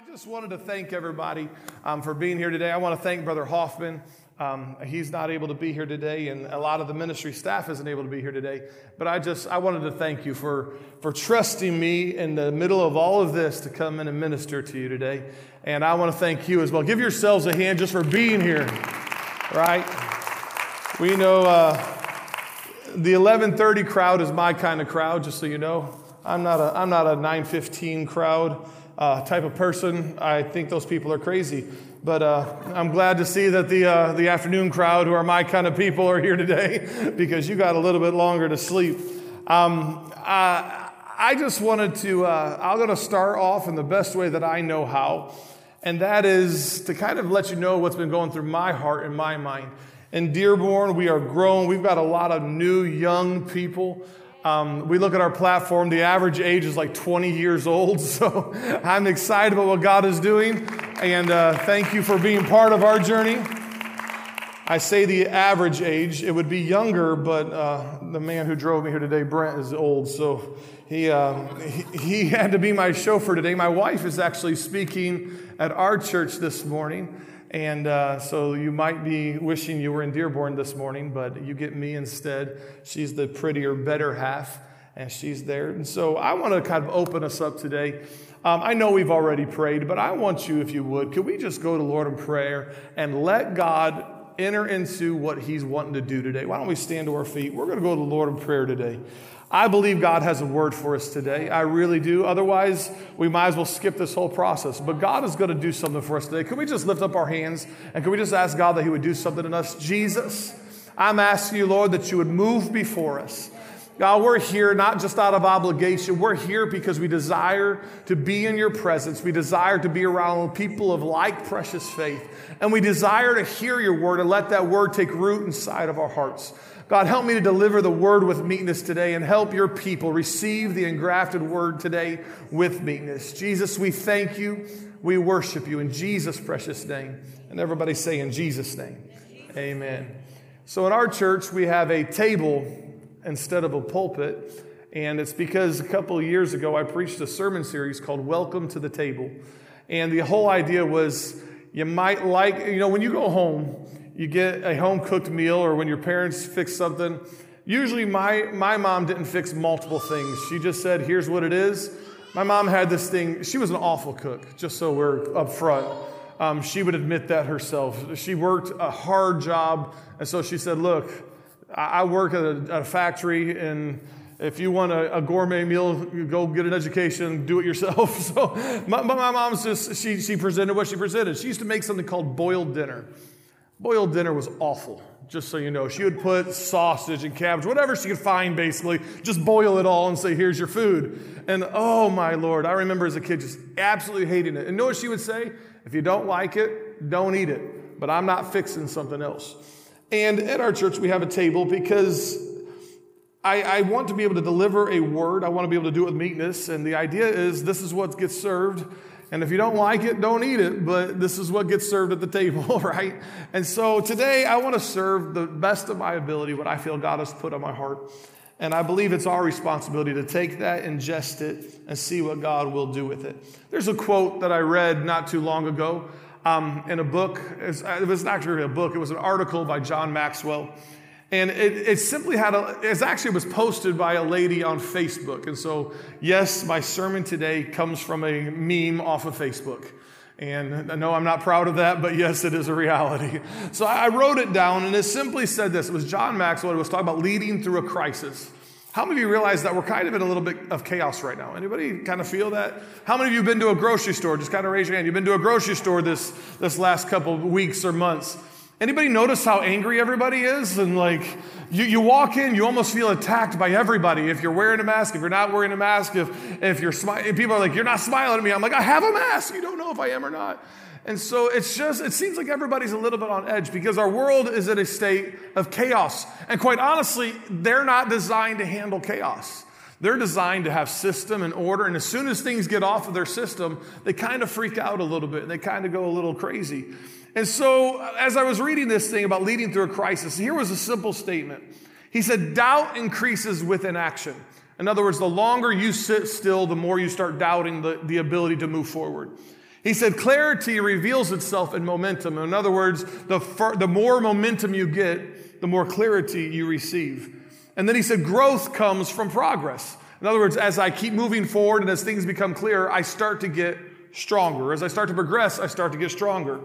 I just wanted to thank everybody um, for being here today. I want to thank Brother Hoffman. Um, he's not able to be here today, and a lot of the ministry staff isn't able to be here today. But I just I wanted to thank you for for trusting me in the middle of all of this to come in and minister to you today. And I want to thank you as well. Give yourselves a hand just for being here. Right? We know uh, the 11:30 crowd is my kind of crowd. Just so you know, I'm not a I'm not a 9:15 crowd uh, type of person. I think those people are crazy. But uh, I'm glad to see that the, uh, the afternoon crowd, who are my kind of people, are here today because you got a little bit longer to sleep. Um, I just wanted to, uh, I'm going to start off in the best way that I know how, and that is to kind of let you know what's been going through my heart and my mind. In Dearborn, we are growing. We've got a lot of new young people um, we look at our platform, the average age is like 20 years old. So I'm excited about what God is doing. And uh, thank you for being part of our journey. I say the average age, it would be younger, but uh, the man who drove me here today, Brent, is old. So he, uh, he, he had to be my chauffeur today. My wife is actually speaking at our church this morning. And uh, so you might be wishing you were in Dearborn this morning, but you get me instead. She's the prettier, better half, and she's there. And so I want to kind of open us up today. Um, I know we've already prayed, but I want you, if you would, could we just go to Lord in prayer and let God enter into what He's wanting to do today? Why don't we stand to our feet? We're going to go to the Lord in prayer today. I believe God has a word for us today. I really do. Otherwise, we might as well skip this whole process. But God is going to do something for us today. Can we just lift up our hands and can we just ask God that He would do something in us? Jesus, I'm asking you, Lord, that you would move before us. God, we're here not just out of obligation. We're here because we desire to be in your presence. We desire to be around people of like precious faith. And we desire to hear your word and let that word take root inside of our hearts. God, help me to deliver the word with meekness today and help your people receive the engrafted word today with meekness. Jesus, we thank you. We worship you in Jesus' precious name. And everybody say in Jesus' name. Amen. So in our church, we have a table instead of a pulpit. And it's because a couple of years ago, I preached a sermon series called Welcome to the Table. And the whole idea was you might like, you know, when you go home, you get a home cooked meal or when your parents fix something. Usually, my, my mom didn't fix multiple things. She just said, here's what it is. My mom had this thing, she was an awful cook, just so we're up front. Um, she would admit that herself. She worked a hard job, and so she said, Look, I work at a, at a factory, and if you want a, a, gourmet meal, go get an education, do it yourself. So my, my mom's just, she, she presented what she presented. She used to make something called boiled dinner. Boiled dinner was awful, just so you know. She would put sausage and cabbage, whatever she could find, basically, just boil it all and say, here's your food. And oh my Lord, I remember as a kid just absolutely hating it. And know what she would say? If you don't like it, don't eat it. But I'm not fixing something else. And at our church, we have a table because I, I, want to be able to deliver a word. I want to be able to do it with meekness. And the idea is this is what gets served. And if you don't like it, don't eat it, but this is what gets served at the table, right? And so today I want to serve the best of my ability what I feel God has put on my heart. And I believe it's our responsibility to take that, ingest it, and see what God will do with it. There's a quote that I read not too long ago um, in a book. It was actually a book, it was an article by John Maxwell. And it, it simply had a, it actually was posted by a lady on Facebook. And so, yes, my sermon today comes from a meme off of Facebook. And I know I'm not proud of that, but yes, it is a reality. So I wrote it down, and it simply said this. It was John Maxwell. It was talking about leading through a crisis. How many of you realize that we're kind of in a little bit of chaos right now? Anybody kind of feel that? How many of you have been to a grocery store? Just kind of raise your hand. You've been to a grocery store this, this last couple of weeks or months. Anybody notice how angry everybody is? And like, you, you walk in, you almost feel attacked by everybody. If you're wearing a mask, if you're not wearing a mask, if, if you're smiling, people are like, you're not smiling at me. I'm like, I have a mask. You don't know if I am or not. And so it's just, it seems like everybody's a little bit on edge because our world is in a state of chaos. And quite honestly, they're not designed to handle chaos. They're designed to have system and order. And as soon as things get off of their system, they kind of freak out a little bit and they kind of go a little crazy. And so, as I was reading this thing about leading through a crisis, here was a simple statement. He said, Doubt increases with inaction. In other words, the longer you sit still, the more you start doubting the, the ability to move forward. He said, clarity reveals itself in momentum. In other words, the, fir- the more momentum you get, the more clarity you receive. And then he said, growth comes from progress. In other words, as I keep moving forward and as things become clearer, I start to get stronger. As I start to progress, I start to get stronger.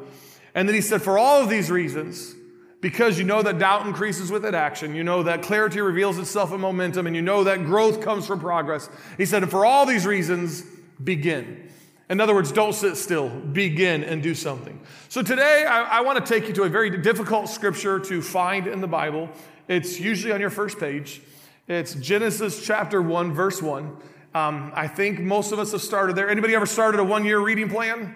And then he said, for all of these reasons, because you know that doubt increases with it action. you know that clarity reveals itself in momentum, and you know that growth comes from progress. He said, for all these reasons, begin. In other words, don't sit still, begin and do something. So today, I, I want to take you to a very difficult scripture to find in the Bible. It's usually on your first page. It's Genesis chapter 1, verse 1. Um, I think most of us have started there. Anybody ever started a one year reading plan?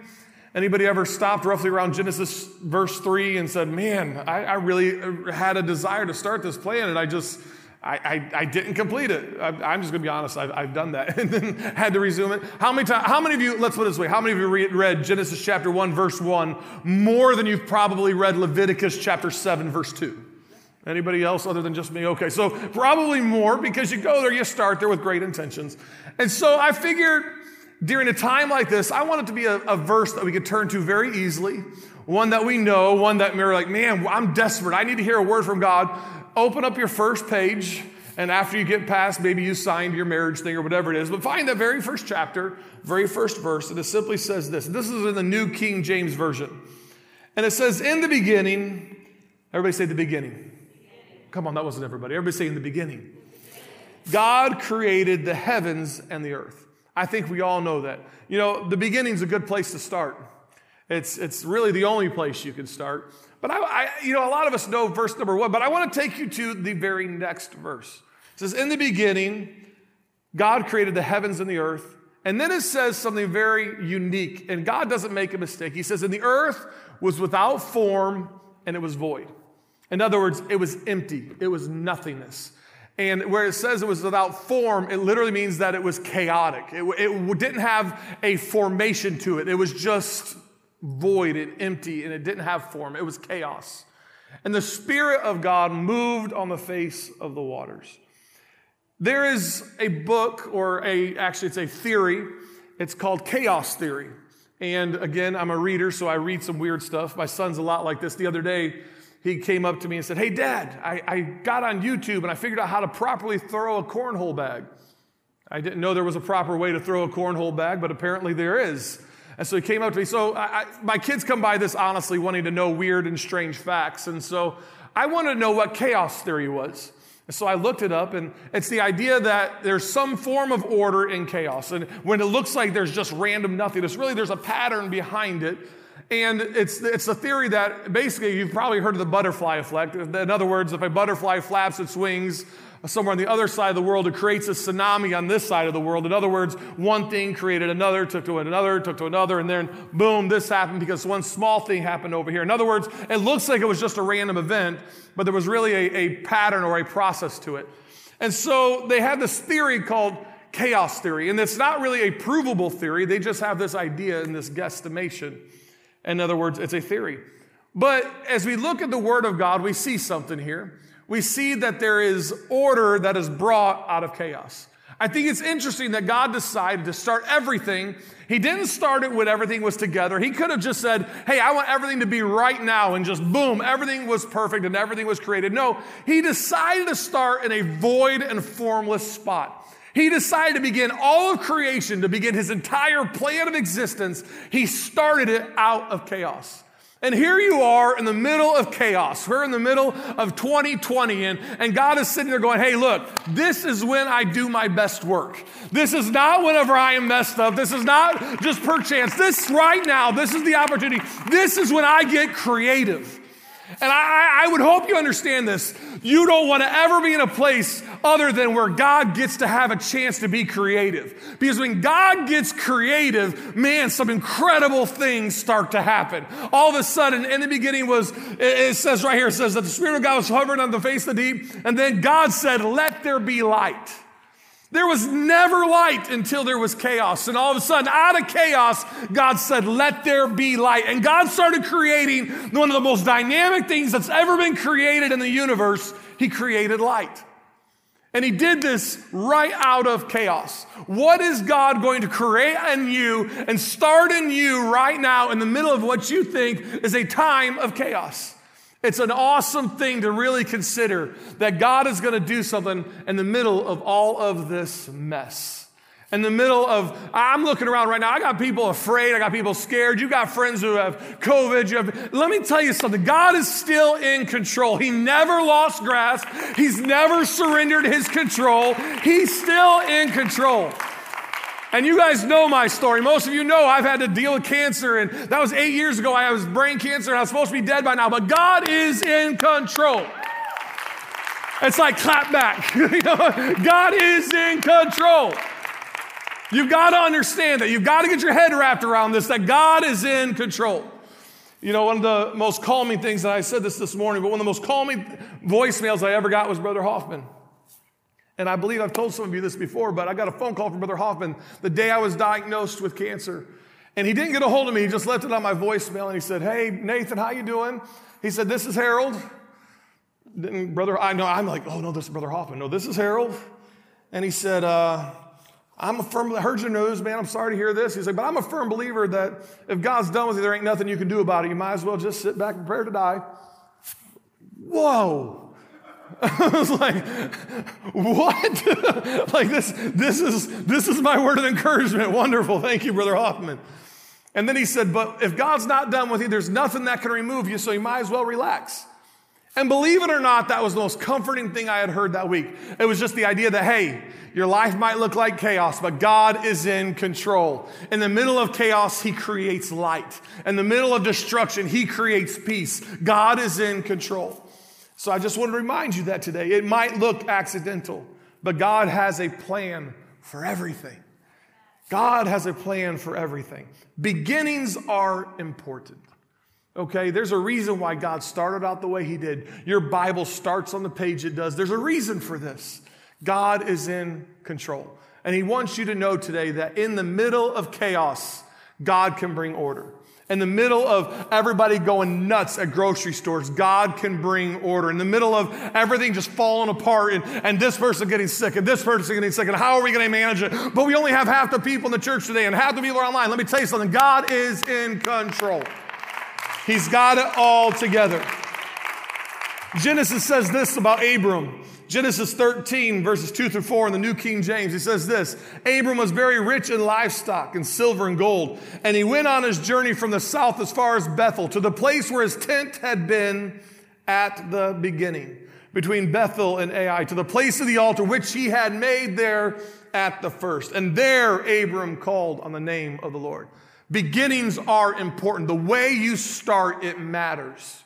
Anybody ever stopped roughly around Genesis verse 3 and said, Man, I, I really uh, had a desire to start this plan and I just, I, I, I didn't complete it. I, am just going to be honest, I've, I've, done that and then had to resume it. How many, times, how many of you, let's put it this way, how many of you read, read Genesis chapter 1, verse 1 more than you've probably read Leviticus chapter 7, verse 2? Anybody else other than just me? Okay, so probably more because you go there, you start there with great intentions. And so I figured during a time like this, I want it to be a, a verse that we could turn to very easily, one that we know, one that we're like, man, I'm desperate. I need to hear a word from God. Open up your first page, and after you get past, maybe you signed your marriage thing or whatever it is, but find that very first chapter, very first verse, and it simply says this. This is in the New King James Version. And it says, In the beginning, everybody say the beginning. Come on, that wasn't everybody. Everybody say in the beginning. God created the heavens and the earth. I think we all know that. You know, the beginning's a good place to start. It's, it's really the only place you can start. But I, I, you know, a lot of us know verse number one, but I want to take you to the very next verse. It says, In the beginning, God created the heavens and the earth. And then it says something very unique, and God doesn't make a mistake. He says, And the earth was without form and it was void. In other words, it was empty, it was nothingness. And where it says it was without form, it literally means that it was chaotic. It, it, didn't have a formation to it. It was just void and empty, and it didn't have form. It was chaos. And the Spirit of God moved on the face of the waters. There is a book, or a, actually, it's a theory. It's called chaos theory. And again, I'm a reader, so I read some weird stuff. My son's a lot like this. The other day, he came up to me and said, Hey, Dad, I, I got on YouTube and I figured out how to properly throw a cornhole bag. I didn't know there was a proper way to throw a cornhole bag, but apparently there is. And so he came up to me. So I, I, my kids come by this honestly wanting to know weird and strange facts. And so I wanted to know what chaos theory was. And so I looked it up, and it's the idea that there's some form of order in chaos. And when it looks like there's just random nothingness, really there's a pattern behind it and it's, it's a theory that basically you've probably heard of the butterfly effect. In other words, if a butterfly flaps its wings somewhere on the other side of the world, it creates a tsunami on this side of the world. In other words, one thing created another, took to another, took to another, and then boom, this happened because one small thing happened over here. In other words, it looks like it was just a random event, but there was really a, a pattern or a process to it. And so they have this theory called chaos theory, and it's not really a provable theory. They just have this idea and this guesstimation. In other words, it's a theory. But as we look at the Word of God, we see something here. We see that there is order that is brought out of chaos. I think it's interesting that God decided to start everything. He didn't start it when everything was together. He could have just said, Hey, I want everything to be right now, and just boom, everything was perfect and everything was created. No, He decided to start in a void and formless spot. He decided to begin all of creation, to begin his entire plan of existence. He started it out of chaos. And here you are in the middle of chaos. We're in the middle of 2020, and, and God is sitting there going, Hey, look, this is when I do my best work. This is not whenever I am messed up. This is not just perchance. This right now, this is the opportunity. This is when I get creative. And I, I, would hope you understand this. You don't want to ever be in a place other than where God gets to have a chance to be creative. Because when God gets creative, man, some incredible things start to happen. All of a sudden, in the beginning was, it says right here, it says that the Spirit of God was hovering on the face of the deep. And then God said, let there be light. There was never light until there was chaos. And all of a sudden, out of chaos, God said, Let there be light. And God started creating one of the most dynamic things that's ever been created in the universe. He created light. And he did this right out of chaos. What is God going to create in you and start in you right now in the middle of what you think is a time of chaos? It's an awesome thing to really consider that God is going to do something in the middle of all of this mess in the middle of, I'm looking around right now. I got people afraid. I got people scared. You got friends who have COVID. Have, let me tell you something. God is still in control. He never lost grasp. He's never surrendered his control. He's still in control. And you guys know my story. Most of you know I've had to deal with cancer, and that was eight years ago. I was brain cancer, and I was supposed to be dead by now, but God is in control. It's like clap back. God is in control. You've got to understand that. You've got to get your head wrapped around this, that God is in control. You know, one of the most calming things, and I said this this morning, but one of the most calming voicemails I ever got was Brother Hoffman. And I believe I've told some of you this before, but I got a phone call from Brother Hoffman the day I was diagnosed with cancer. And he didn't get a hold of me. He just left it on my voicemail and he said, Hey, Nathan, how you doing? He said, This is Harold. And brother, I know, I'm like, oh no, this is Brother Hoffman. No, this is Harold. And he said, uh, I'm a firm, I heard your news, man. I'm sorry to hear this. He's like, but I'm a firm believer that if God's done with you, there ain't nothing you can do about it. You might as well just sit back and prepare to die. Whoa. I was like, what? like this, this is this is my word of encouragement. Wonderful. Thank you, Brother Hoffman. And then he said, but if God's not done with you, there's nothing that can remove you, so you might as well relax. And believe it or not, that was the most comforting thing I had heard that week. It was just the idea that, hey, your life might look like chaos, but God is in control. In the middle of chaos, He creates light. In the middle of destruction, He creates peace. God is in control. So I just want to remind you that today. It might look accidental, but God has a plan for everything. God has a plan for everything. Beginnings are important. Okay, there's a reason why God started out the way He did. Your Bible starts on the page it does. There's a reason for this. God is in control. And He wants you to know today that in the middle of chaos, God can bring order. In the middle of everybody going nuts at grocery stores, God can bring order. In the middle of everything just falling apart and, and this person getting sick and this person getting sick, and how are we going to manage it? But we only have half the people in the church today and half the people are online. Let me tell you something God is in control. He's got it all together. Genesis says this about Abram. Genesis 13, verses 2 through 4 in the New King James, he says this Abram was very rich in livestock and silver and gold, and he went on his journey from the south as far as Bethel to the place where his tent had been at the beginning, between Bethel and Ai, to the place of the altar which he had made there at the first. And there Abram called on the name of the Lord. Beginnings are important. The way you start, it matters.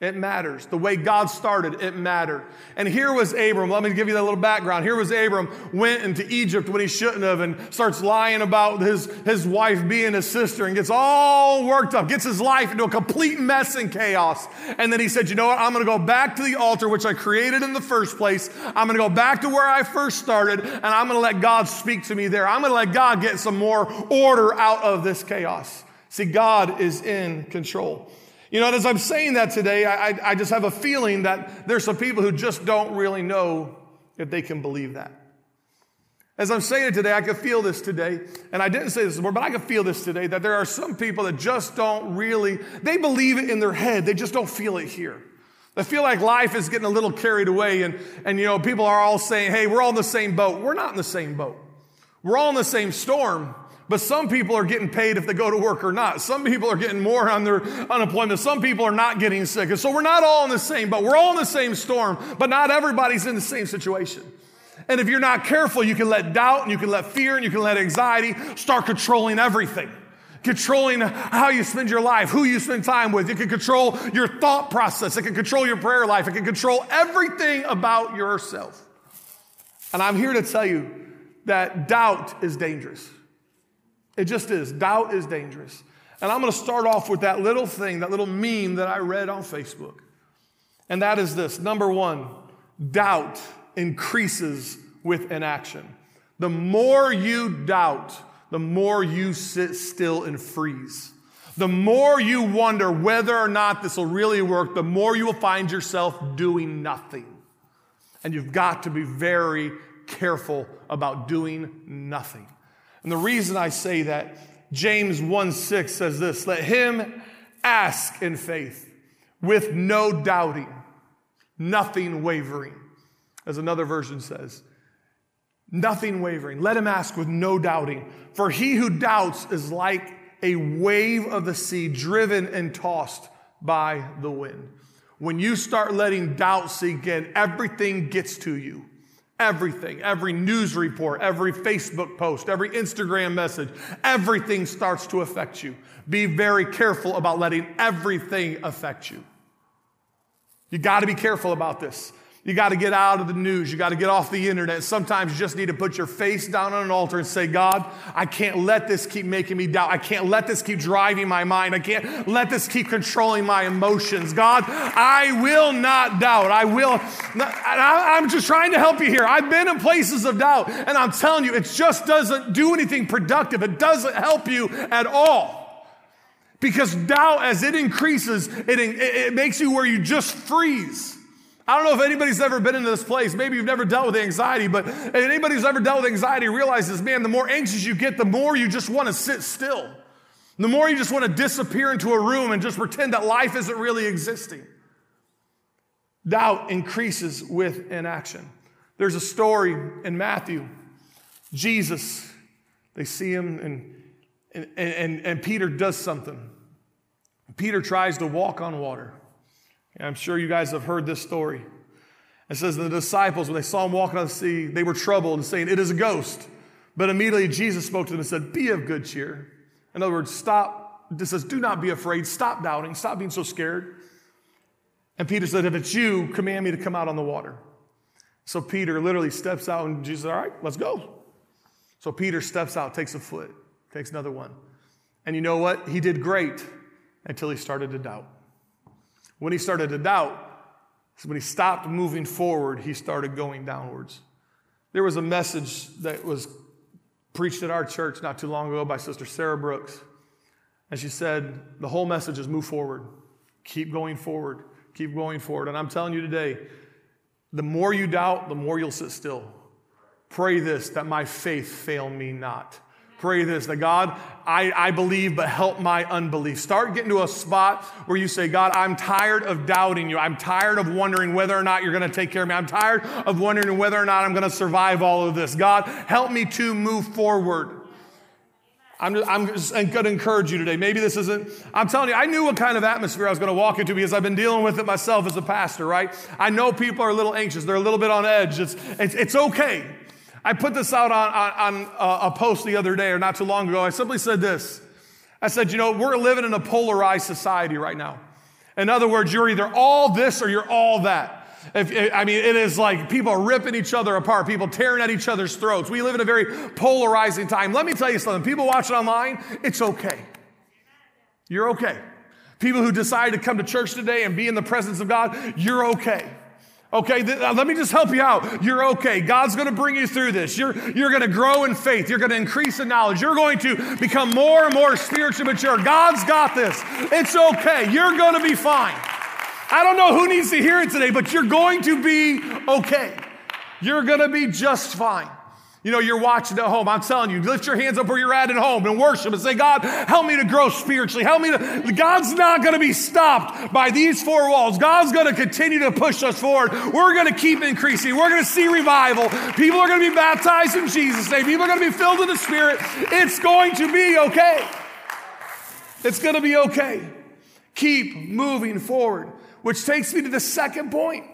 It matters. The way God started, it mattered. And here was Abram. Let me give you that little background. Here was Abram, went into Egypt when he shouldn't have, and starts lying about his, his wife being his sister and gets all worked up, gets his life into a complete mess and chaos. And then he said, You know what? I'm going to go back to the altar which I created in the first place. I'm going to go back to where I first started, and I'm going to let God speak to me there. I'm going to let God get some more order out of this chaos. See, God is in control. You know, as I'm saying that today, I, I just have a feeling that there's some people who just don't really know if they can believe that. As I'm saying it today, I can feel this today, and I didn't say this before, but I can feel this today that there are some people that just don't really, they believe it in their head, they just don't feel it here. They feel like life is getting a little carried away, and, and you know, people are all saying, hey, we're all in the same boat. We're not in the same boat. We're all in the same storm. But some people are getting paid if they go to work or not. Some people are getting more on their unemployment. Some people are not getting sick. And so we're not all in the same but We're all in the same storm, but not everybody's in the same situation. And if you're not careful, you can let doubt and you can let fear and you can let anxiety start controlling everything. Controlling how you spend your life, who you spend time with. It can control your thought process. It can control your prayer life. It can control everything about yourself. And I'm here to tell you that doubt is dangerous. It just is. Doubt is dangerous. And I'm going to start off with that little thing, that little meme that I read on Facebook. And that is this number one, doubt increases with inaction. The more you doubt, the more you sit still and freeze. The more you wonder whether or not this will really work, the more you will find yourself doing nothing. And you've got to be very careful about doing nothing. And the reason I say that, James 1 6 says this let him ask in faith with no doubting, nothing wavering, as another version says. Nothing wavering. Let him ask with no doubting. For he who doubts is like a wave of the sea driven and tossed by the wind. When you start letting doubt sink in, everything gets to you. Everything, every news report, every Facebook post, every Instagram message, everything starts to affect you. Be very careful about letting everything affect you. You got to be careful about this. You got to get out of the news. You got to get off the internet. Sometimes you just need to put your face down on an altar and say, God, I can't let this keep making me doubt. I can't let this keep driving my mind. I can't let this keep controlling my emotions. God, I will not doubt. I will. I'm just trying to help you here. I've been in places of doubt, and I'm telling you, it just doesn't do anything productive. It doesn't help you at all. Because doubt, as it increases, it, it makes you where you just freeze. I don't know if anybody's ever been in this place. Maybe you've never dealt with anxiety, but anybody who's ever dealt with anxiety realizes, man, the more anxious you get, the more you just want to sit still. The more you just want to disappear into a room and just pretend that life isn't really existing. Doubt increases with inaction. There's a story in Matthew. Jesus, they see him, and, and, and, and Peter does something. Peter tries to walk on water. I'm sure you guys have heard this story. It says the disciples, when they saw him walking on the sea, they were troubled and saying, It is a ghost. But immediately Jesus spoke to them and said, Be of good cheer. In other words, stop. This says, Do not be afraid. Stop doubting. Stop being so scared. And Peter said, If it's you, command me to come out on the water. So Peter literally steps out and Jesus said, All right, let's go. So Peter steps out, takes a foot, takes another one. And you know what? He did great until he started to doubt. When he started to doubt, when he stopped moving forward, he started going downwards. There was a message that was preached at our church not too long ago by Sister Sarah Brooks. And she said, The whole message is move forward, keep going forward, keep going forward. And I'm telling you today, the more you doubt, the more you'll sit still. Pray this that my faith fail me not. Pray this that God, I, I believe, but help my unbelief. Start getting to a spot where you say, God, I'm tired of doubting you. I'm tired of wondering whether or not you're going to take care of me. I'm tired of wondering whether or not I'm going to survive all of this. God, help me to move forward. I'm just, I'm just going to encourage you today. Maybe this isn't, I'm telling you, I knew what kind of atmosphere I was going to walk into because I've been dealing with it myself as a pastor, right? I know people are a little anxious. They're a little bit on edge. It's, it's, it's okay. I put this out on, on, on uh, a post the other day or not too long ago. I simply said this. I said, you know, we're living in a polarized society right now. In other words, you're either all this or you're all that. If, I mean, it is like people ripping each other apart, people tearing at each other's throats. We live in a very polarizing time. Let me tell you something people watching online, it's okay. You're okay. People who decide to come to church today and be in the presence of God, you're okay. Okay, th- uh, let me just help you out. You're okay. God's going to bring you through this. You're, you're going to grow in faith. You're going to increase in knowledge. You're going to become more and more spiritually mature. God's got this. It's okay. You're going to be fine. I don't know who needs to hear it today, but you're going to be okay. You're going to be just fine. You know, you're watching at home. I'm telling you, lift your hands up where you're at at home and worship and say, God, help me to grow spiritually. Help me to. God's not going to be stopped by these four walls. God's going to continue to push us forward. We're going to keep increasing. We're going to see revival. People are going to be baptized in Jesus' name. People are going to be filled with the Spirit. It's going to be okay. It's going to be okay. Keep moving forward, which takes me to the second point.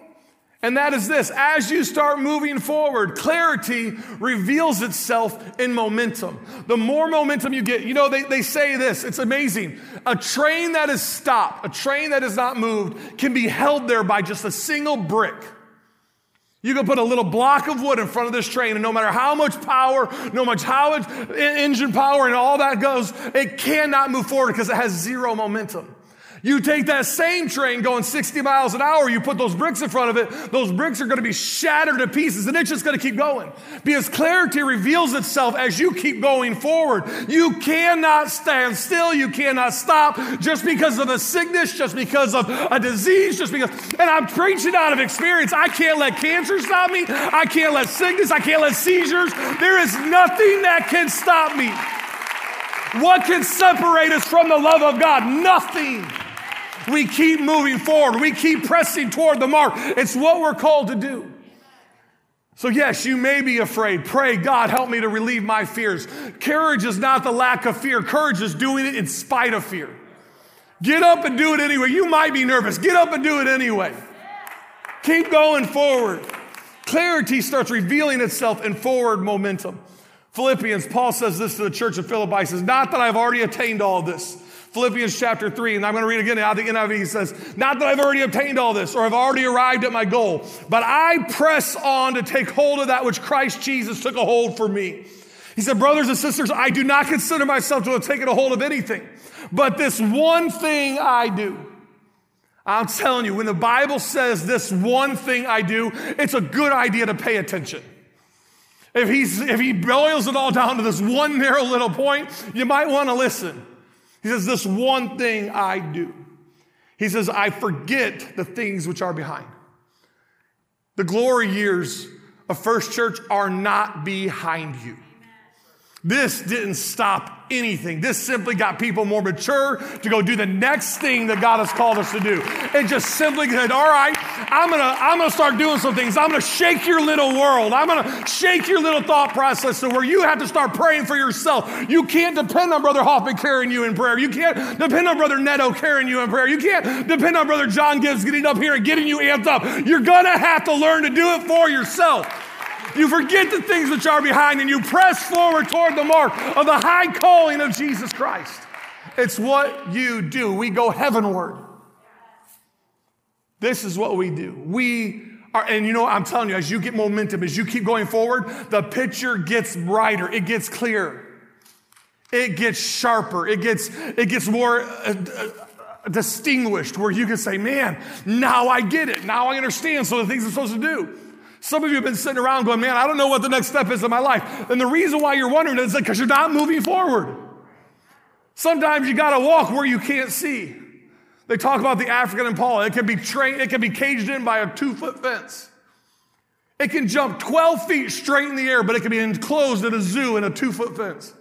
And that is this as you start moving forward, clarity reveals itself in momentum. The more momentum you get, you know, they, they say this, it's amazing. A train that is stopped, a train that is not moved, can be held there by just a single brick. You can put a little block of wood in front of this train, and no matter how much power, no much how much engine power and all that goes, it cannot move forward because it has zero momentum. You take that same train going 60 miles an hour, you put those bricks in front of it, those bricks are going to be shattered to pieces and it's just going to keep going. Because clarity reveals itself as you keep going forward. You cannot stand still, you cannot stop just because of a sickness, just because of a disease, just because. And I'm preaching out of experience. I can't let cancer stop me, I can't let sickness, I can't let seizures. There is nothing that can stop me. What can separate us from the love of God? Nothing. We keep moving forward. We keep pressing toward the mark. It's what we're called to do. So, yes, you may be afraid. Pray, God, help me to relieve my fears. Courage is not the lack of fear, courage is doing it in spite of fear. Get up and do it anyway. You might be nervous. Get up and do it anyway. Keep going forward. Clarity starts revealing itself in forward momentum. Philippians, Paul says this to the church of Philippi. He says, Not that I've already attained all this Philippians chapter 3, and I'm going to read again out the NIV. Says, Not that I've already obtained all this or I've already arrived at my goal, but I press on to take hold of that which Christ Jesus took a hold for me. He said, Brothers and sisters, I do not consider myself to have taken a hold of anything, but this one thing I do. I'm telling you, when the Bible says this one thing I do, it's a good idea to pay attention. If, he's, if he boils it all down to this one narrow little point, you might want to listen. He says, This one thing I do. He says, I forget the things which are behind. The glory years of First Church are not behind you. This didn't stop anything. This simply got people more mature to go do the next thing that God has called us to do. It just simply said, all right, I'm gonna, I'm gonna start doing some things. I'm gonna shake your little world. I'm gonna shake your little thought process to where you have to start praying for yourself. You can't depend on Brother Hoffman carrying you in prayer. You can't depend on Brother Neto carrying you in prayer. You can't depend on Brother John Gibbs getting up here and getting you amped up. You're gonna have to learn to do it for yourself. You forget the things which are behind and you press forward toward the mark of the high calling of Jesus Christ. It's what you do. We go heavenward. This is what we do. We are, and you know, I'm telling you, as you get momentum, as you keep going forward, the picture gets brighter, it gets clearer, it gets sharper, it gets, it gets more uh, uh, distinguished where you can say, man, now I get it. Now I understand of the things I'm supposed to do. Some of you have been sitting around going, man, I don't know what the next step is in my life. And the reason why you're wondering is because you're not moving forward. Sometimes you got to walk where you can't see. They talk about the African impala. It can be trained, it can be caged in by a two foot fence. It can jump 12 feet straight in the air, but it can be enclosed in a zoo in a two foot fence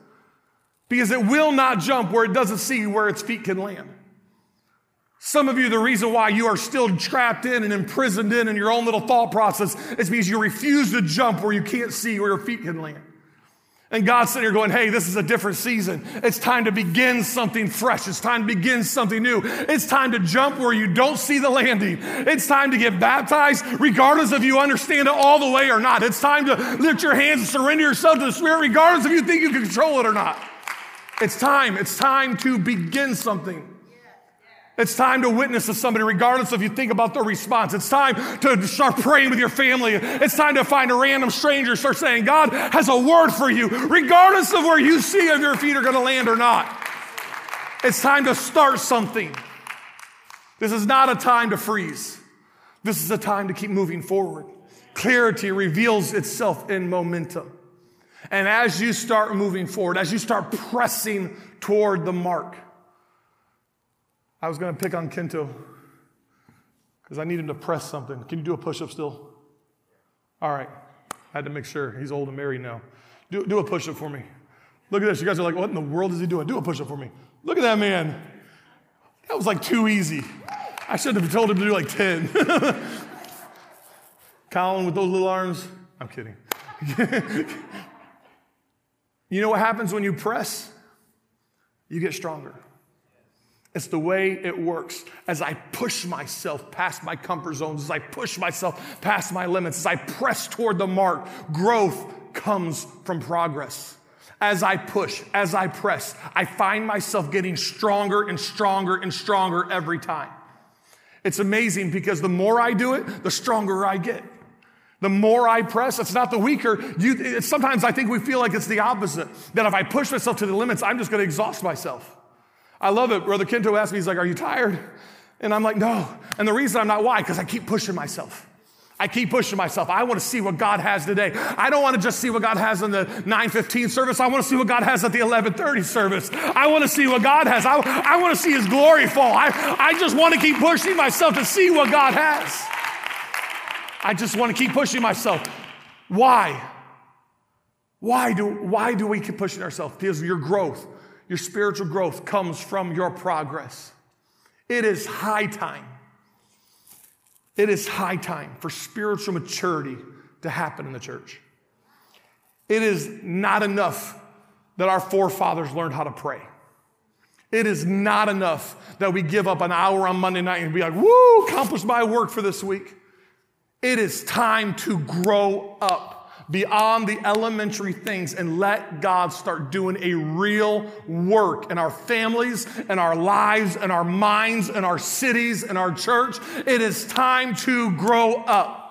because it will not jump where it doesn't see where its feet can land. Some of you, the reason why you are still trapped in and imprisoned in in your own little thought process is because you refuse to jump where you can't see where your feet can land. And God's sitting here going, hey, this is a different season. It's time to begin something fresh. It's time to begin something new. It's time to jump where you don't see the landing. It's time to get baptized, regardless if you understand it all the way or not. It's time to lift your hands and surrender yourself to the Spirit, regardless if you think you can control it or not. It's time. It's time to begin something. It's time to witness to somebody, regardless if you think about their response. It's time to start praying with your family. It's time to find a random stranger, start saying, God has a word for you, regardless of where you see if your feet are going to land or not. It's time to start something. This is not a time to freeze. This is a time to keep moving forward. Clarity reveals itself in momentum. And as you start moving forward, as you start pressing toward the mark, I was going to pick on Kento because I need him to press something. Can you do a push up still? All right. I had to make sure. He's old and married now. Do, do a push up for me. Look at this. You guys are like, what in the world is he doing? Do a push up for me. Look at that man. That was like too easy. I should have told him to do like 10. Colin with those little arms. I'm kidding. you know what happens when you press? You get stronger. It's the way it works. As I push myself past my comfort zones, as I push myself past my limits, as I press toward the mark, growth comes from progress. As I push, as I press, I find myself getting stronger and stronger and stronger every time. It's amazing because the more I do it, the stronger I get. The more I press, it's not the weaker. You, sometimes I think we feel like it's the opposite. That if I push myself to the limits, I'm just going to exhaust myself. I love it. Brother Kento asked me, he's like, Are you tired? And I'm like, No. And the reason I'm not, why? Because I keep pushing myself. I keep pushing myself. I want to see what God has today. I don't want to just see what God has in the 9:15 service. I want to see what God has at the 11:30 service. I want to see what God has. I, I want to see His glory fall. I, I just want to keep pushing myself to see what God has. I just want to keep pushing myself. Why? Why do, why do we keep pushing ourselves? Because your growth, your spiritual growth comes from your progress. It is high time it is high time for spiritual maturity to happen in the church. It is not enough that our forefathers learned how to pray. It is not enough that we give up an hour on Monday night and be like, woo, accomplished my work for this week. It is time to grow up beyond the elementary things and let God start doing a real work in our families and our lives and our minds and our cities and our church. It is time to grow up.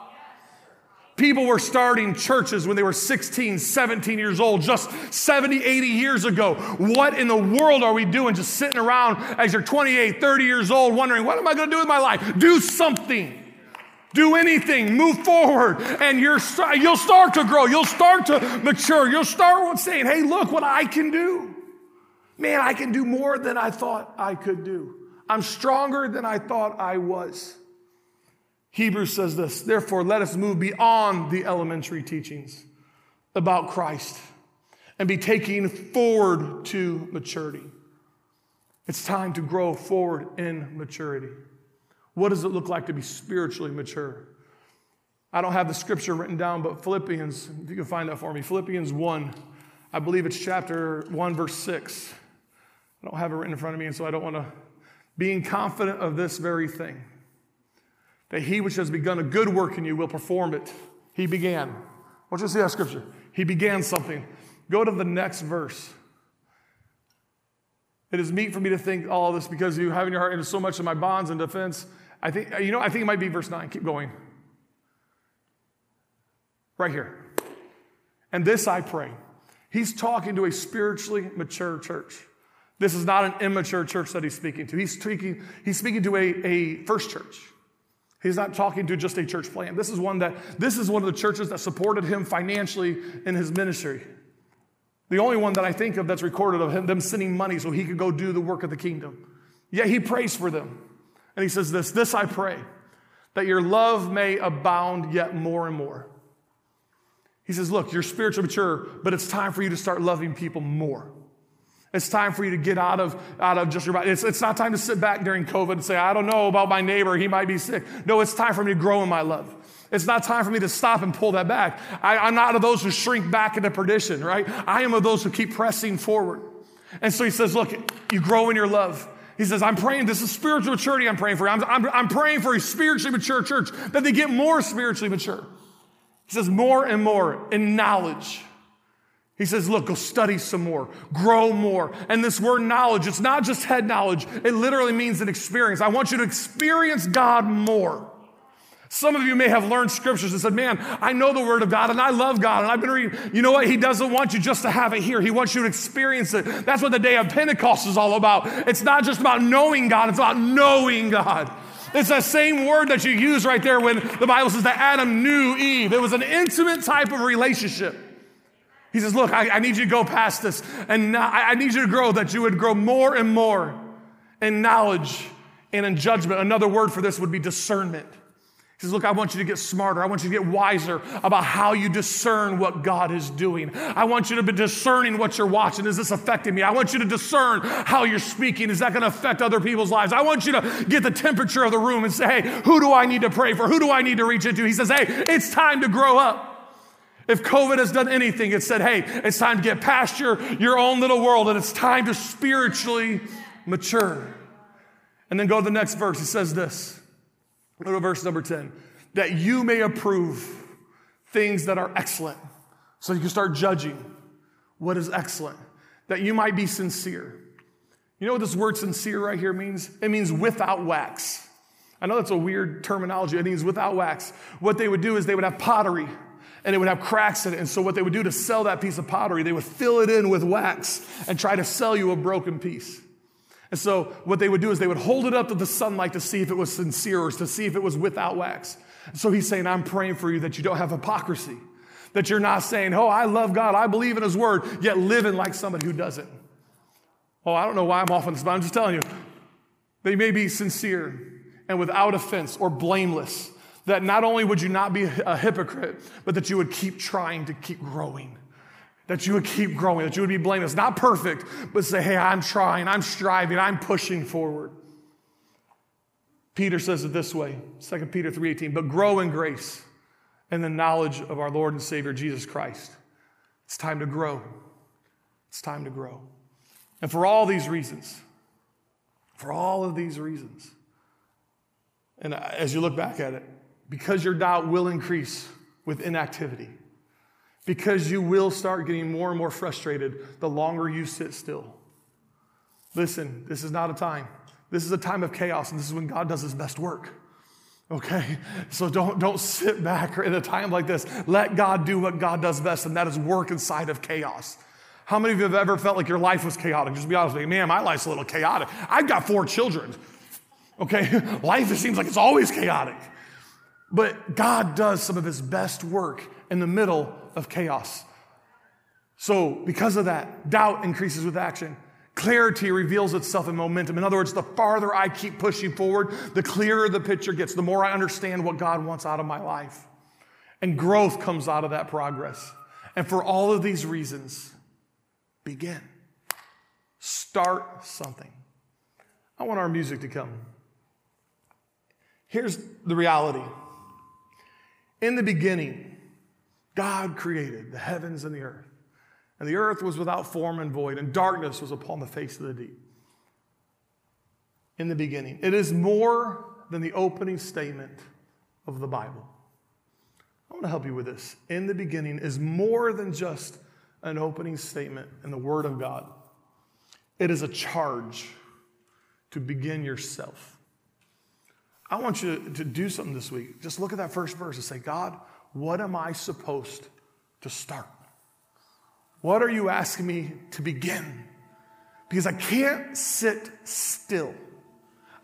People were starting churches when they were 16, 17 years old, just 70, 80 years ago. What in the world are we doing just sitting around as you're 28, 30 years old wondering, what am I going to do with my life? Do something. Do anything, move forward, and you're, you'll start to grow. You'll start to mature. You'll start saying, hey, look what I can do. Man, I can do more than I thought I could do. I'm stronger than I thought I was. Hebrews says this, therefore, let us move beyond the elementary teachings about Christ and be taking forward to maturity. It's time to grow forward in maturity. What does it look like to be spiritually mature? I don't have the scripture written down, but Philippians, if you can find that for me, Philippians 1, I believe it's chapter 1, verse 6. I don't have it written in front of me, and so I don't want to. Being confident of this very thing, that he which has begun a good work in you will perform it. He began. I want you see that scripture. He began something. Go to the next verse. It is meet for me to think all this because you have in your heart so much of my bonds and defense I think, you know, I think it might be verse 9. Keep going. Right here. And this I pray. He's talking to a spiritually mature church. This is not an immature church that he's speaking to. He's speaking, he's speaking to a, a first church. He's not talking to just a church plan. This is one that this is one of the churches that supported him financially in his ministry. The only one that I think of that's recorded of him them sending money so he could go do the work of the kingdom. Yet he prays for them. And he says this This I pray, that your love may abound yet more and more. He says, Look, you're spiritually mature, but it's time for you to start loving people more. It's time for you to get out of, out of just your body. It's, it's not time to sit back during COVID and say, I don't know about my neighbor, he might be sick. No, it's time for me to grow in my love. It's not time for me to stop and pull that back. I, I'm not of those who shrink back into perdition, right? I am of those who keep pressing forward. And so he says, Look, you grow in your love. He says, I'm praying, this is spiritual maturity I'm praying for. I'm, I'm, I'm praying for a spiritually mature church, that they get more spiritually mature. He says, more and more in knowledge. He says, look, go study some more, grow more. And this word knowledge, it's not just head knowledge, it literally means an experience. I want you to experience God more. Some of you may have learned scriptures and said, Man, I know the word of God and I love God and I've been reading. You know what? He doesn't want you just to have it here, He wants you to experience it. That's what the day of Pentecost is all about. It's not just about knowing God, it's about knowing God. It's that same word that you use right there when the Bible says that Adam knew Eve. It was an intimate type of relationship. He says, Look, I, I need you to go past this, and I, I need you to grow, that you would grow more and more in knowledge and in judgment. Another word for this would be discernment. He says, Look, I want you to get smarter. I want you to get wiser about how you discern what God is doing. I want you to be discerning what you're watching. Is this affecting me? I want you to discern how you're speaking. Is that going to affect other people's lives? I want you to get the temperature of the room and say, Hey, who do I need to pray for? Who do I need to reach into? He says, Hey, it's time to grow up. If COVID has done anything, it said, Hey, it's time to get past your, your own little world and it's time to spiritually mature. And then go to the next verse. He says this. Go to verse number 10. That you may approve things that are excellent. So you can start judging what is excellent. That you might be sincere. You know what this word sincere right here means? It means without wax. I know that's a weird terminology. It means without wax. What they would do is they would have pottery and it would have cracks in it. And so, what they would do to sell that piece of pottery, they would fill it in with wax and try to sell you a broken piece. And so what they would do is they would hold it up to the sunlight to see if it was sincere or to see if it was without wax. So he's saying, I'm praying for you that you don't have hypocrisy, that you're not saying, Oh, I love God, I believe in his word, yet living like somebody who doesn't. Oh, I don't know why I'm off on this, but I'm just telling you, they may be sincere and without offense or blameless. That not only would you not be a hypocrite, but that you would keep trying to keep growing that you would keep growing, that you would be blameless, not perfect, but say, hey, I'm trying, I'm striving, I'm pushing forward. Peter says it this way, 2 Peter 3:18, but grow in grace and the knowledge of our Lord and Savior Jesus Christ. It's time to grow. It's time to grow. And for all these reasons, for all of these reasons, and as you look back at it, because your doubt will increase with inactivity because you will start getting more and more frustrated the longer you sit still. Listen, this is not a time. This is a time of chaos, and this is when God does his best work. Okay? So don't, don't sit back in a time like this. Let God do what God does best, and that is work inside of chaos. How many of you have ever felt like your life was chaotic? Just be honest with me. Man, my life's a little chaotic. I've got four children. Okay? Life it seems like it's always chaotic. But God does some of his best work in the middle of chaos. So, because of that, doubt increases with action. Clarity reveals itself in momentum. In other words, the farther I keep pushing forward, the clearer the picture gets, the more I understand what God wants out of my life. And growth comes out of that progress. And for all of these reasons, begin. Start something. I want our music to come. Here's the reality. In the beginning, God created the heavens and the earth. And the earth was without form and void, and darkness was upon the face of the deep. In the beginning. It is more than the opening statement of the Bible. I want to help you with this. In the beginning is more than just an opening statement in the Word of God, it is a charge to begin yourself. I want you to do something this week. Just look at that first verse and say, God, what am I supposed to start? What are you asking me to begin? Because I can't sit still.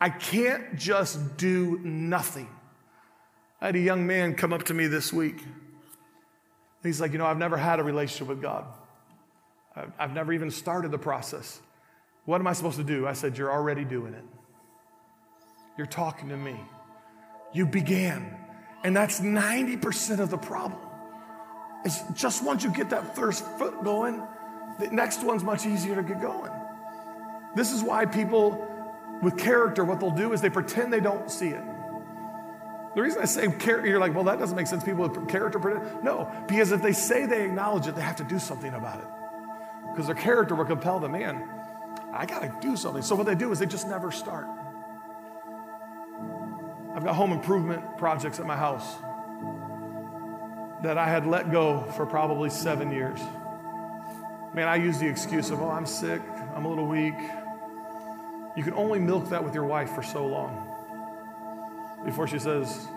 I can't just do nothing. I had a young man come up to me this week. He's like, You know, I've never had a relationship with God. I've never even started the process. What am I supposed to do? I said, You're already doing it. You're talking to me. You began. And that's 90% of the problem. It's just once you get that first foot going, the next one's much easier to get going. This is why people with character, what they'll do is they pretend they don't see it. The reason I say character, you're like, well, that doesn't make sense. People with character pretend. No, because if they say they acknowledge it, they have to do something about it. Because their character will compel them, man, I got to do something. So what they do is they just never start. I've got home improvement projects at my house that I had let go for probably seven years. Man, I use the excuse of, oh, I'm sick, I'm a little weak. You can only milk that with your wife for so long before she says,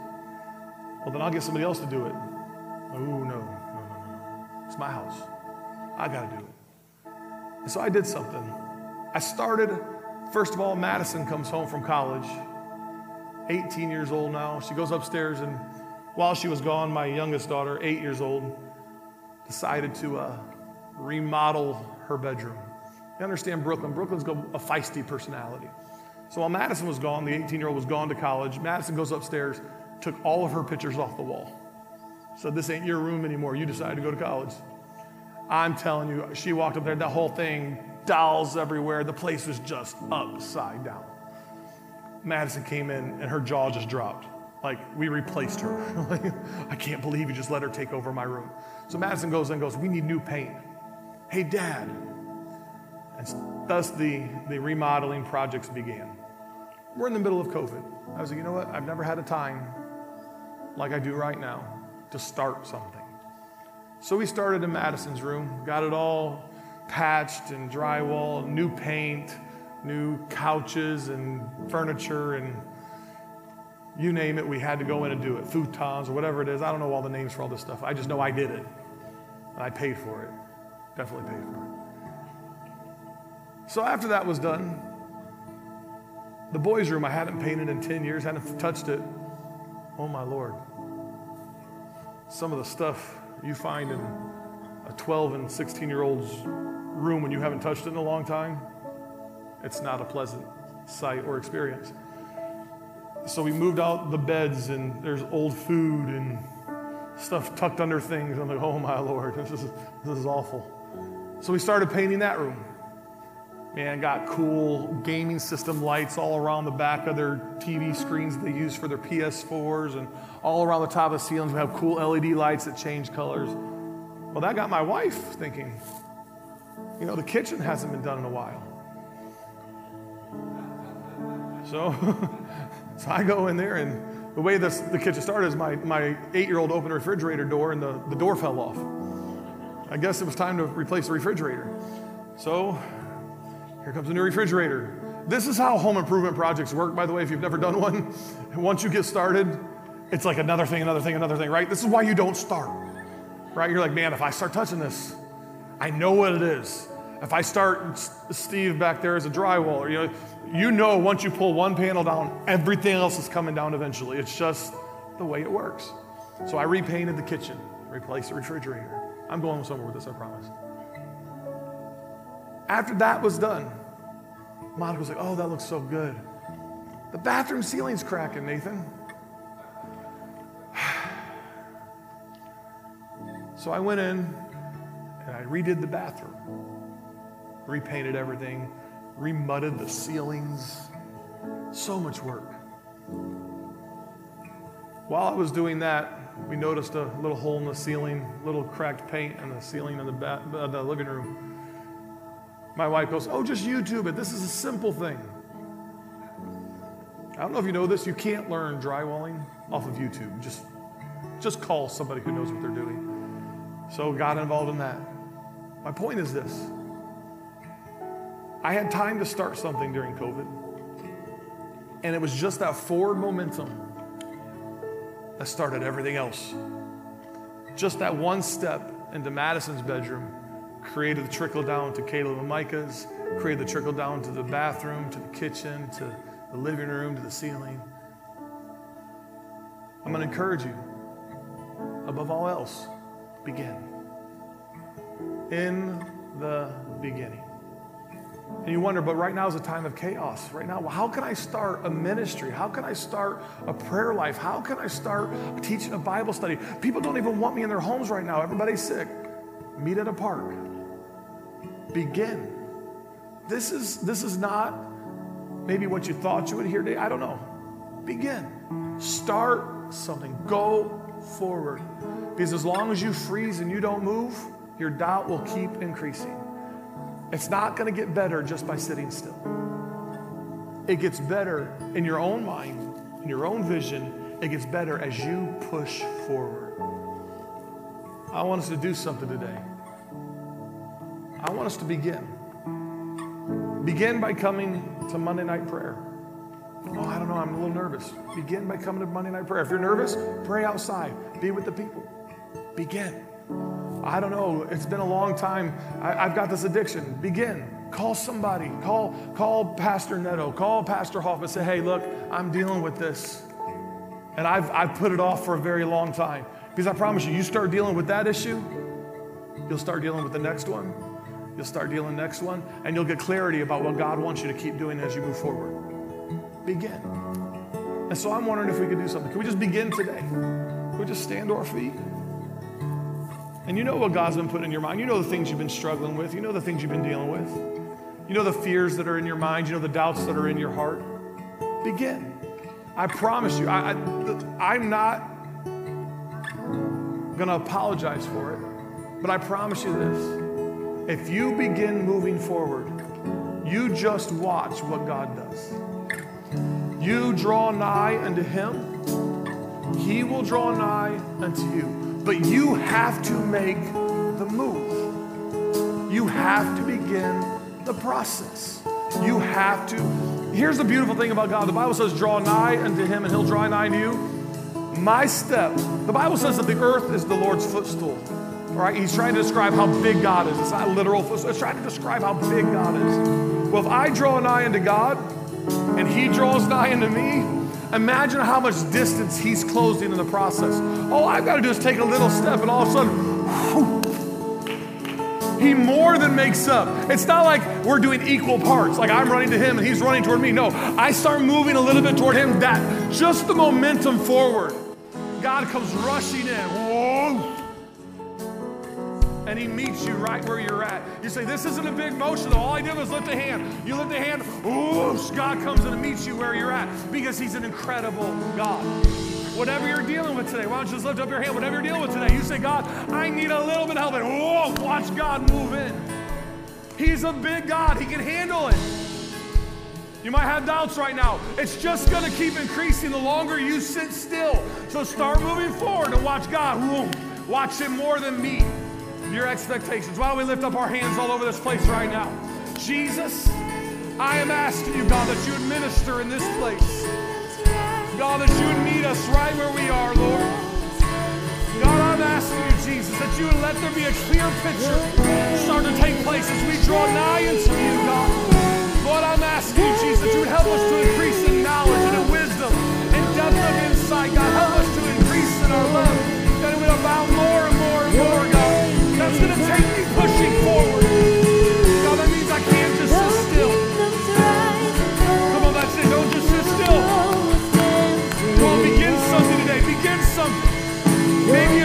well, then I'll get somebody else to do it. Oh, no, no, no, no. It's my house. I got to do it. And so I did something. I started, first of all, Madison comes home from college 18 years old now. She goes upstairs, and while she was gone, my youngest daughter, eight years old, decided to uh, remodel her bedroom. You understand Brooklyn? Brooklyn's got a feisty personality. So while Madison was gone, the 18 year old was gone to college, Madison goes upstairs, took all of her pictures off the wall. Said, This ain't your room anymore. You decided to go to college. I'm telling you, she walked up there, that whole thing, dolls everywhere. The place was just upside down. Madison came in and her jaw just dropped. Like, we replaced her. I can't believe you just let her take over my room. So Madison goes and goes, We need new paint. Hey, Dad. And thus the, the remodeling projects began. We're in the middle of COVID. I was like, You know what? I've never had a time like I do right now to start something. So we started in Madison's room, got it all patched and drywall, new paint new couches and furniture and you name it, we had to go in and do it. Futons or whatever it is. I don't know all the names for all this stuff. I just know I did it. And I paid for it. Definitely paid for it. So after that was done, The boys' room I hadn't painted in 10 years, hadn't touched it. Oh my Lord. Some of the stuff you find in a 12 and 16 year old's room when you haven't touched it in a long time, it's not a pleasant sight or experience. So we moved out the beds, and there's old food and stuff tucked under things. I'm like, oh my Lord, this is, this is awful. So we started painting that room. Man, got cool gaming system lights all around the back of their TV screens they use for their PS4s and all around the top of the ceilings. We have cool LED lights that change colors. Well, that got my wife thinking, you know, the kitchen hasn't been done in a while. So, so I go in there, and the way this, the kitchen started is my, my eight year old opened the refrigerator door, and the, the door fell off. I guess it was time to replace the refrigerator. So, here comes a new refrigerator. This is how home improvement projects work, by the way, if you've never done one. Once you get started, it's like another thing, another thing, another thing, right? This is why you don't start, right? You're like, man, if I start touching this, I know what it is. If I start Steve back there as a drywall, you know, you know once you pull one panel down, everything else is coming down eventually. It's just the way it works. So I repainted the kitchen, replaced the refrigerator. I'm going somewhere with this, I promise. After that was done, Monica was like, oh, that looks so good. The bathroom ceiling's cracking, Nathan. So I went in and I redid the bathroom, repainted everything, remudded the ceilings. So much work. While I was doing that, we noticed a little hole in the ceiling, little cracked paint in the ceiling in the, ba- the living room. My wife goes, Oh, just YouTube it. This is a simple thing. I don't know if you know this, you can't learn drywalling off of YouTube. Just, just call somebody who knows what they're doing. So got involved in that. My point is this I had time to start something during COVID, and it was just that forward momentum that started everything else. Just that one step into Madison's bedroom created the trickle down to Caleb and Micah's, created the trickle down to the bathroom, to the kitchen, to the living room, to the ceiling. I'm going to encourage you, above all else, begin. In the beginning. And you wonder, but right now is a time of chaos. Right now, how can I start a ministry? How can I start a prayer life? How can I start teaching a Bible study? People don't even want me in their homes right now. Everybody's sick. Meet at a park begin. This is, this is not maybe what you thought you would hear today. I don't know. Begin. Start something. Go forward. Because as long as you freeze and you don't move, your doubt will keep increasing. It's not going to get better just by sitting still. It gets better in your own mind, in your own vision. It gets better as you push forward. I want us to do something today. I want us to begin. Begin by coming to Monday night prayer. Oh, I don't know, I'm a little nervous. Begin by coming to Monday night prayer. If you're nervous, pray outside, be with the people. Begin. I don't know, it's been a long time. I, have got this addiction. Begin. Call somebody. Call, call Pastor Neto. Call Pastor Hoffman. Say, hey, look, I'm dealing with this. And I've, I've put it off for a very long time. Because I promise you, you start dealing with that issue, you'll start dealing with the next one, You'll start dealing next one, and you'll get clarity about what God wants you to keep doing as you move forward. Begin. And so I'm wondering if we could do something. Can we just begin today? Can we just stand to our feet? And you know what God's been putting in your mind. You know the things you've been struggling with. You know the things you've been dealing with. You know the fears that are in your mind. You know the doubts that are in your heart. Begin. I promise you, I, I, I'm not going to apologize for it, but I promise you this if you begin moving forward, you just watch what God does. You draw nigh unto Him, He will draw nigh unto you. But you have to make the move. You have to begin the process. You have to. Here's the beautiful thing about God the Bible says, draw nigh unto Him, and He'll draw nigh to you. My step, the Bible says that the earth is the Lord's footstool. Right? He's trying to describe how big God is. It's not literal. It's trying to describe how big God is. Well, if I draw eye into God, and he draws nigh unto me, imagine how much distance he's closing in the process. All I've got to do is take a little step, and all of a sudden, he more than makes up. It's not like we're doing equal parts, like I'm running to him and he's running toward me. No, I start moving a little bit toward him. That just the momentum forward. God comes rushing in. He meets you right where you're at. You say, This isn't a big motion. All I did was lift a hand. You lift a hand, whoosh, God comes and meets you where you're at because he's an incredible God. Whatever you're dealing with today, why don't you just lift up your hand? Whatever you're dealing with today, you say, God, I need a little bit of help. And whoa, watch God move in. He's a big God, He can handle it. You might have doubts right now. It's just going to keep increasing the longer you sit still. So start moving forward and watch God. Watch Him more than me. Your expectations. Why don't we lift up our hands all over this place right now? Jesus, I am asking you, God, that you would minister in this place. God, that you would meet us right where we are, Lord. God, I'm asking you, Jesus, that you would let there be a clear picture start to take place as we draw nigh unto you, God. Lord, I'm asking you, Jesus, that you would help us to increase Maybe